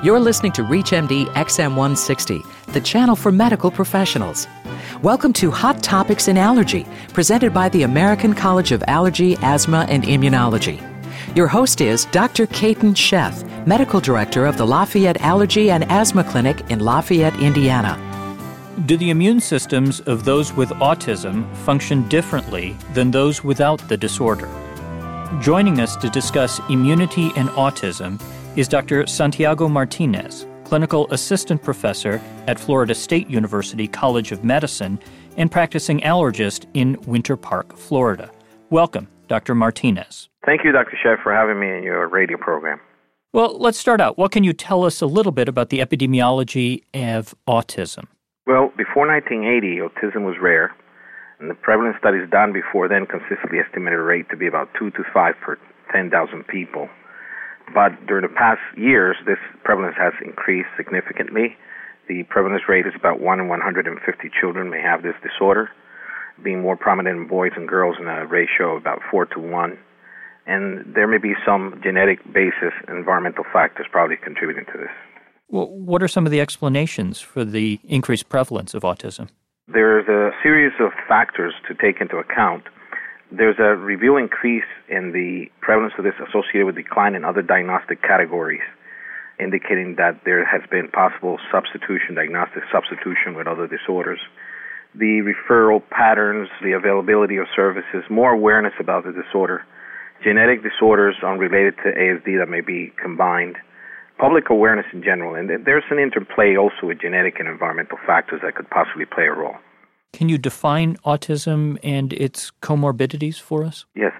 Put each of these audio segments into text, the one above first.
You're listening to ReachMD XM160, the channel for medical professionals. Welcome to Hot Topics in Allergy, presented by the American College of Allergy, Asthma, and Immunology. Your host is Dr. Ketan Sheth, Medical Director of the Lafayette Allergy and Asthma Clinic in Lafayette, Indiana. Do the immune systems of those with autism function differently than those without the disorder? Joining us to discuss immunity and autism is Dr. Santiago Martinez, clinical assistant professor at Florida State University College of Medicine and practicing allergist in Winter Park, Florida. Welcome, Dr. Martinez. Thank you, Dr. Sheth, for having me in your radio program. Well, let's start out. What can you tell us a little bit about the epidemiology of autism? Well, before 1980, autism was rare, and the prevalence studies done before then consistently estimated a rate to be about 2 to 5 per 10,000 people. But during the past years, this prevalence has increased significantly. The prevalence rate is about 1 in 150 children may have this disorder, being more prominent in boys and girls in a ratio of about 4 to 1. And there may be some genetic basis, environmental factors probably contributing to this. Well, what are some of the explanations for the increased prevalence of autism? There's a series of factors to take into account there's a reveal increase in the prevalence of this associated with decline in other diagnostic categories, indicating that there has been possible substitution, diagnostic substitution with other disorders. The referral patterns, the availability of services, more awareness about the disorder, genetic disorders unrelated to ASD that may be combined, public awareness in general, and there's an interplay also with genetic and environmental factors that could possibly play a role. Can you define autism and its comorbidities for us? Yes.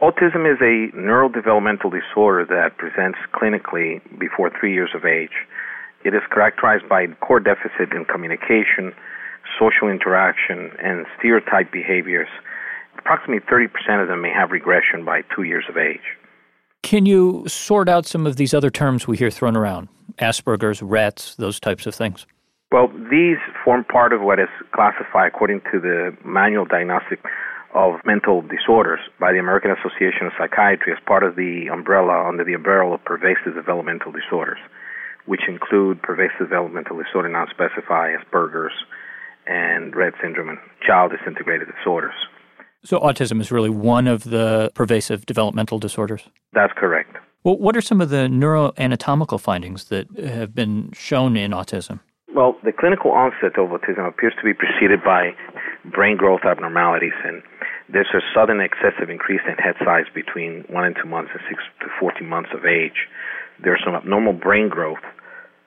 Autism is a neurodevelopmental disorder that presents clinically before three years of age. It is characterized by core deficit in communication, social interaction, and stereotype behaviors. Approximately 30% of them may have regression by two years of age. Can you sort out some of these other terms we hear thrown around? Asperger's, Rett's, those types of things? Well, these form part of what is classified according to the manual diagnostic of mental disorders by the American Association of Psychiatry as part of the umbrella under the umbrella of pervasive developmental disorders, which include pervasive developmental disorder non-specified as Asperger's and Rett syndrome and child disintegrated disorders. So autism is really one of the pervasive developmental disorders? That's correct. Well, what are some of the neuroanatomical findings that have been shown in autism? Well, the clinical onset of autism appears to be preceded by brain growth abnormalities, and there's a sudden excessive increase in head size between one and two months and six to 14 months of age. There's some abnormal brain growth,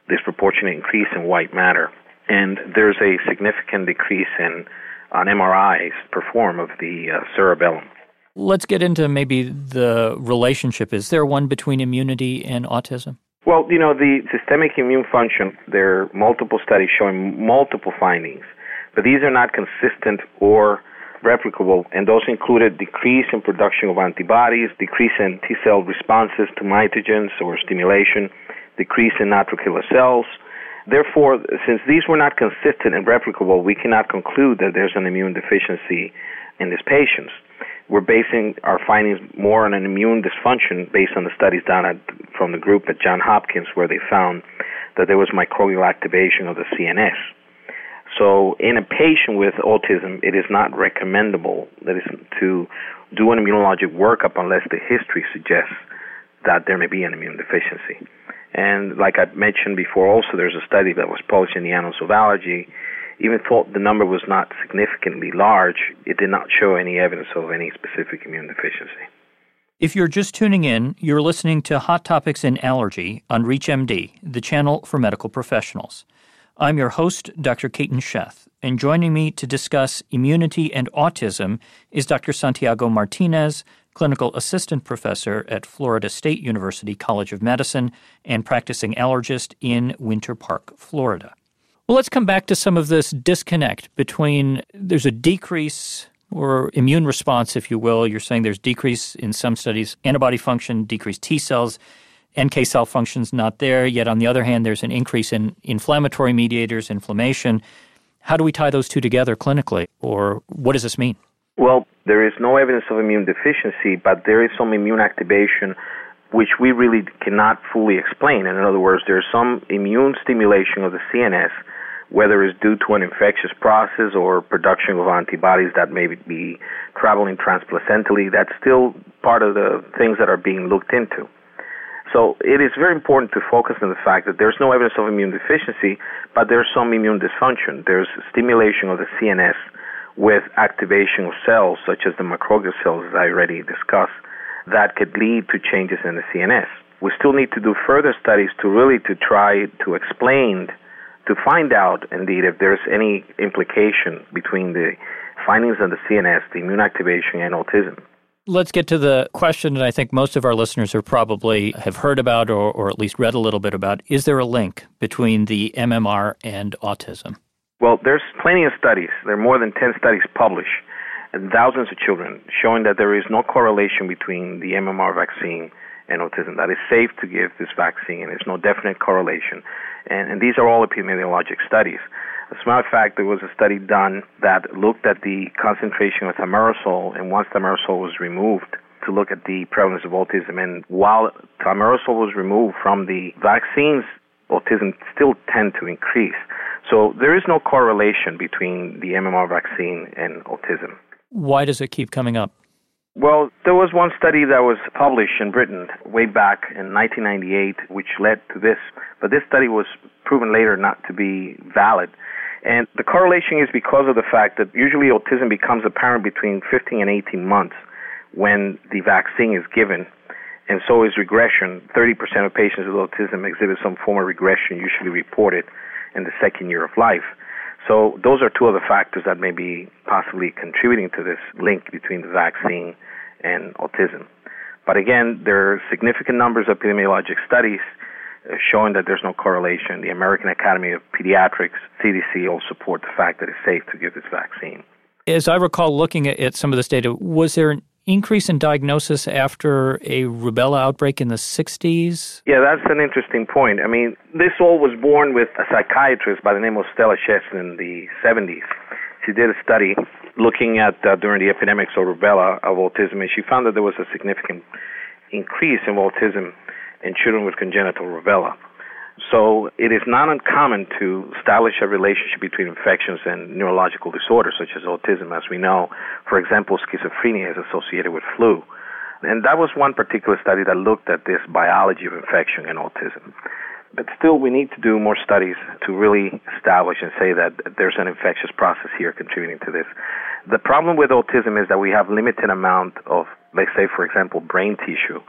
disproportionate increase in white matter, and there's a significant decrease in on MRIs performed of the uh, cerebellum. Let's get into maybe the relationship. Is there one between immunity and autism? Well, you know, the systemic immune function, there are multiple studies showing multiple findings, but these are not consistent or replicable, and those included decrease in production of antibodies, decrease in T cell responses to mitogens or stimulation, decrease in natural killer cells. Therefore, since these were not consistent and replicable, we cannot conclude that there's an immune deficiency in these patients we're basing our findings more on an immune dysfunction based on the studies done at, from the group at Johns Hopkins where they found that there was microglial activation of the CNS. So in a patient with autism, it is not recommendable that is to do an immunologic workup unless the history suggests that there may be an immune deficiency. And like I mentioned before, also there's a study that was published in the Annals of Allergy even thought the number was not significantly large, it did not show any evidence of any specific immune deficiency. If you're just tuning in, you're listening to Hot Topics in Allergy on ReachMD, the channel for medical professionals. I'm your host, Dr. Ketan Sheth, and joining me to discuss immunity and autism is Dr. Santiago Martinez, clinical assistant professor at Florida State University College of Medicine and practicing allergist in Winter Park, Florida. Well, let's come back to some of this disconnect between there's a decrease or immune response, if you will. You're saying there's decrease in some studies, antibody function, decreased T cells, NK cell function's not there. Yet on the other hand, there's an increase in inflammatory mediators, inflammation. How do we tie those two together clinically, or what does this mean? Well, there is no evidence of immune deficiency, but there is some immune activation which we really cannot fully explain. And in other words, there's some immune stimulation of the CNS, whether it's due to an infectious process or production of antibodies that may be traveling transplacentally. That's still part of the things that are being looked into. So it is very important to focus on the fact that there's no evidence of immune deficiency, but there's some immune dysfunction. There's stimulation of the CNS with activation of cells, such as the microglial cells, as I already discussed, that could lead to changes in the CNS. We still need to do further studies to really to try to explain, to find out indeed if there's any implication between the findings of the CNS, the immune activation, and autism. Let's get to the question that I think most of our listeners are probably have heard about or, or at least read a little bit about. Is there a link between the MMR and autism? Well, there's plenty of studies. There are more than 10 studies published and thousands of children showing that there is no correlation between the MMR vaccine and autism. That it's safe to give this vaccine and there's no definite correlation. And, and these are all epidemiologic studies. As a matter of fact, there was a study done that looked at the concentration of thimerosal, and once thimerosal was removed, to look at the prevalence of autism. And while thimerosal was removed from the vaccines, autism still tend to increase. So there is no correlation between the MMR vaccine and autism. Why does it keep coming up? Well, there was one study that was published in Britain way back in 1998, which led to this. But this study was proven later not to be valid. And the correlation is because of the fact that usually autism becomes apparent between 15 and 18 months when the vaccine is given. And so is regression. 30% of patients with autism exhibit some form of regression, usually reported in the second year of life. So those are two other factors that may be possibly contributing to this link between the vaccine and autism. But again, there are significant numbers of epidemiologic studies uh, showing that there's no correlation. The American Academy of Pediatrics, CDC, all support the fact that it's safe to give this vaccine. As I recall looking at some of this data, was there an increase in diagnosis after a rubella outbreak in the 60s? Yeah, that's an interesting point. I mean, this all was born with a psychiatrist by the name of Stella Chess in the 70s. She did a study looking at uh, during the epidemics of rubella of autism, and she found that there was a significant increase in autism in children with congenital rubella. So it is not uncommon to establish a relationship between infections and neurological disorders such as autism. As we know, for example, schizophrenia is associated with flu. And that was one particular study that looked at this biology of infection and autism. But still, we need to do more studies to really establish and say that there's an infectious process here contributing to this. The problem with autism is that we have limited amount of, let's say, for example, brain tissue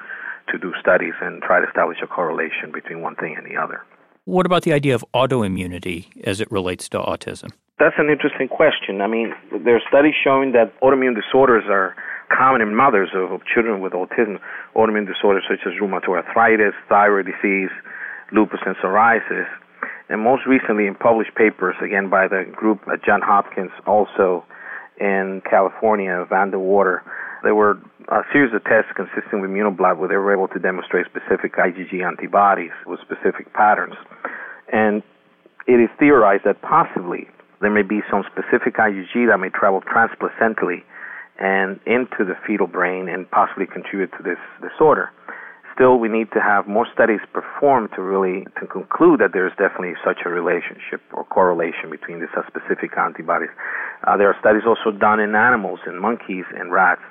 to do studies and try to establish a correlation between one thing and the other. What about the idea of autoimmunity as it relates to autism? That's an interesting question. I mean, there are studies showing that autoimmune disorders are common in mothers of, of children with autism. Autoimmune disorders such as rheumatoid arthritis, thyroid disease, lupus, and psoriasis. And most recently, in published papers, again by the group at Johns Hopkins, also in California, Van de Water, there were a series of tests consistent with immunoblot where they were able to demonstrate specific IgG antibodies with specific patterns. And it is theorized that possibly there may be some specific IgG that may travel transplacentally and into the fetal brain and possibly contribute to this disorder. Still, we need to have more studies performed to really to conclude that there is definitely such a relationship or correlation between these specific antibodies. Uh, there are studies also done in animals, in monkeys and rats,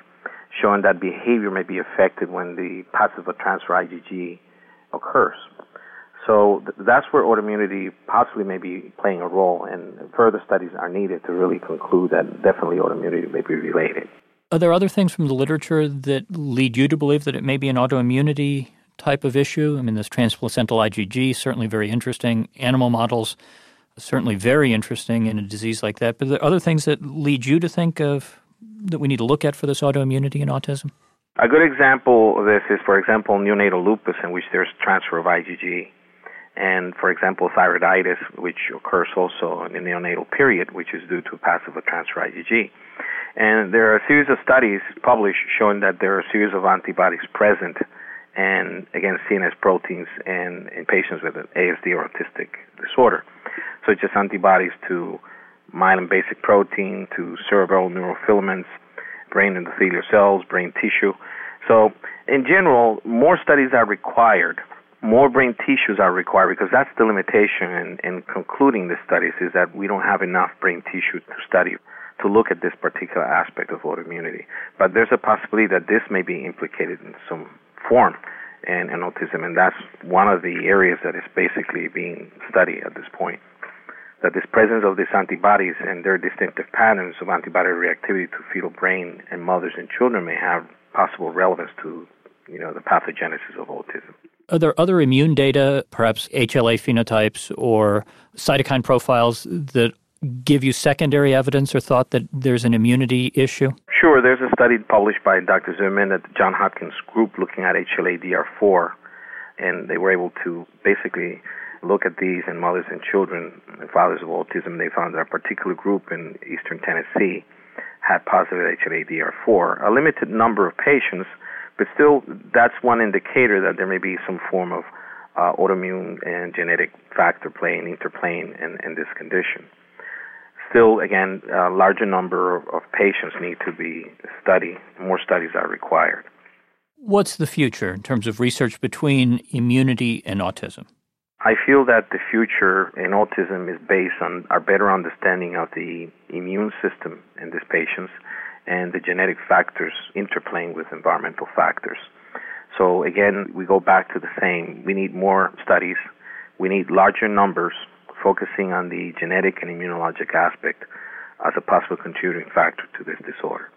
showing that behavior may be affected when the passive transfer IgG occurs. So th- that's where autoimmunity possibly may be playing a role, and further studies are needed to really conclude that definitely autoimmunity may be related. Are there other things from the literature that lead you to believe that it may be an autoimmunity type of issue? I mean, this transplacental IgG certainly very interesting. Animal models certainly very interesting in a disease like that. But are there other things that lead you to think of that we need to look at for this autoimmunity and autism? A good example of this is, for example, neonatal lupus, in which there's transfer of IgG, and, for example, thyroiditis, which occurs also in the neonatal period, which is due to passive transfer IgG. And there are a series of studies published showing that there are a series of antibodies present and against CNS proteins in, in patients with an ASD or autistic disorder, such as antibodies to myelin basic protein to cerebral neurofilaments, brain endothelial cells, brain tissue. So, in general, more studies are required. More brain tissues are required because that's the limitation in, in concluding the studies is that we don't have enough brain tissue to study to look at this particular aspect of autoimmunity. But there's a possibility that this may be implicated in some form in, in autism, and that's one of the areas that is basically being studied at this point. That this presence of these antibodies and their distinctive patterns of antibody reactivity to fetal brain in mothers and children may have possible relevance to, you know, the pathogenesis of autism. Are there other immune data, perhaps HLA phenotypes or cytokine profiles that give you secondary evidence or thought that there's an immunity issue? Sure. There's a study published by Dr. Zimmerman at the John Hopkins group looking at HLA-DR4, and they were able to basically look at these in mothers and children and fathers of autism. They found that a particular group in eastern Tennessee had positive HLA-DR4. A limited number of patients, but still, that's one indicator that there may be some form of uh, autoimmune and genetic factor playing, interplaying in, in this condition still, again, a larger number of patients need to be studied. More studies are required. What's the future in terms of research between immunity and autism? I feel that the future in autism is based on our better understanding of the immune system in these patients and the genetic factors interplaying with environmental factors. So again, we go back to the same. We need more studies. We need larger numbers focusing on the genetic and immunologic aspect as a possible contributing factor to this disorder.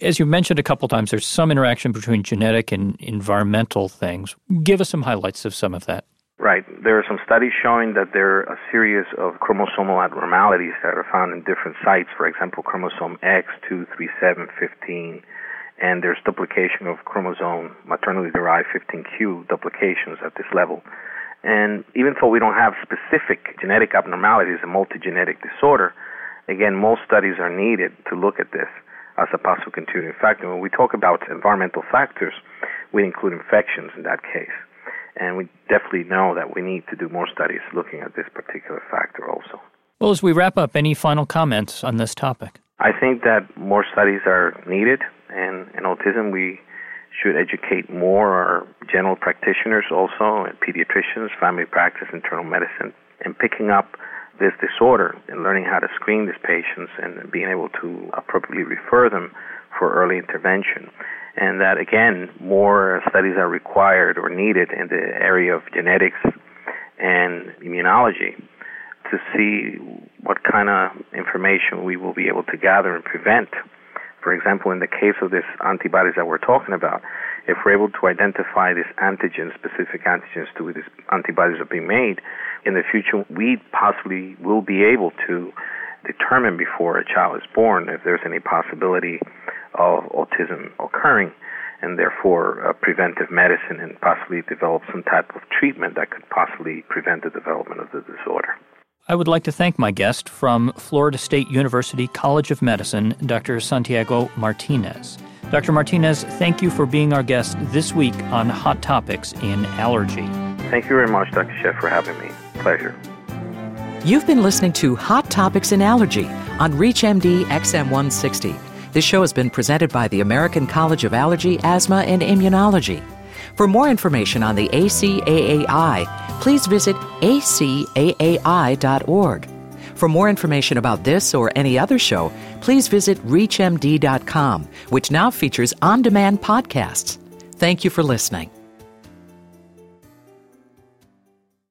As you mentioned a couple times, there's some interaction between genetic and environmental things. Give us some highlights of some of that. Right. There are some studies showing that there are a series of chromosomal abnormalities that are found in different sites. For example, chromosome X, 2, 3, 7, 15, and there's duplication of chromosome maternally derived 15q duplications at this level. And even though we don't have specific genetic abnormalities, a multigenetic disorder, again, most studies are needed to look at this as a possible contributing factor. When we talk about environmental factors, we include infections in that case. And we definitely know that we need to do more studies looking at this particular factor also. Well, as we wrap up, any final comments on this topic? I think that more studies are needed, and in autism, we should educate more our general practitioners also, and pediatricians, family practice, internal medicine, in picking up this disorder and learning how to screen these patients and being able to appropriately refer them for early intervention. And that again, more studies are required or needed in the area of genetics and immunology to see what kind of information we will be able to gather and prevent for example, in the case of these antibodies that we're talking about, if we're able to identify these antigens, specific antigens to which these antibodies are being made, in the future we possibly will be able to determine before a child is born if there's any possibility of autism occurring and therefore uh, preventive medicine and possibly develop some type of treatment that could possibly prevent the development of the disorder. I would like to thank my guest from Florida State University College of Medicine, Dr. Santiago Martinez. Dr. Martinez, thank you for being our guest this week on Hot Topics in Allergy. Thank you very much, Dr. Sheth, for having me. Pleasure. You've been listening to Hot Topics in Allergy on ReachMD XM160. This show has been presented by the American College of Allergy, Asthma, and Immunology. For more information on the ACAAI, please visit acaai.org. For more information about this or any other show, please visit ReachMD.com, which now features on demand podcasts. Thank you for listening.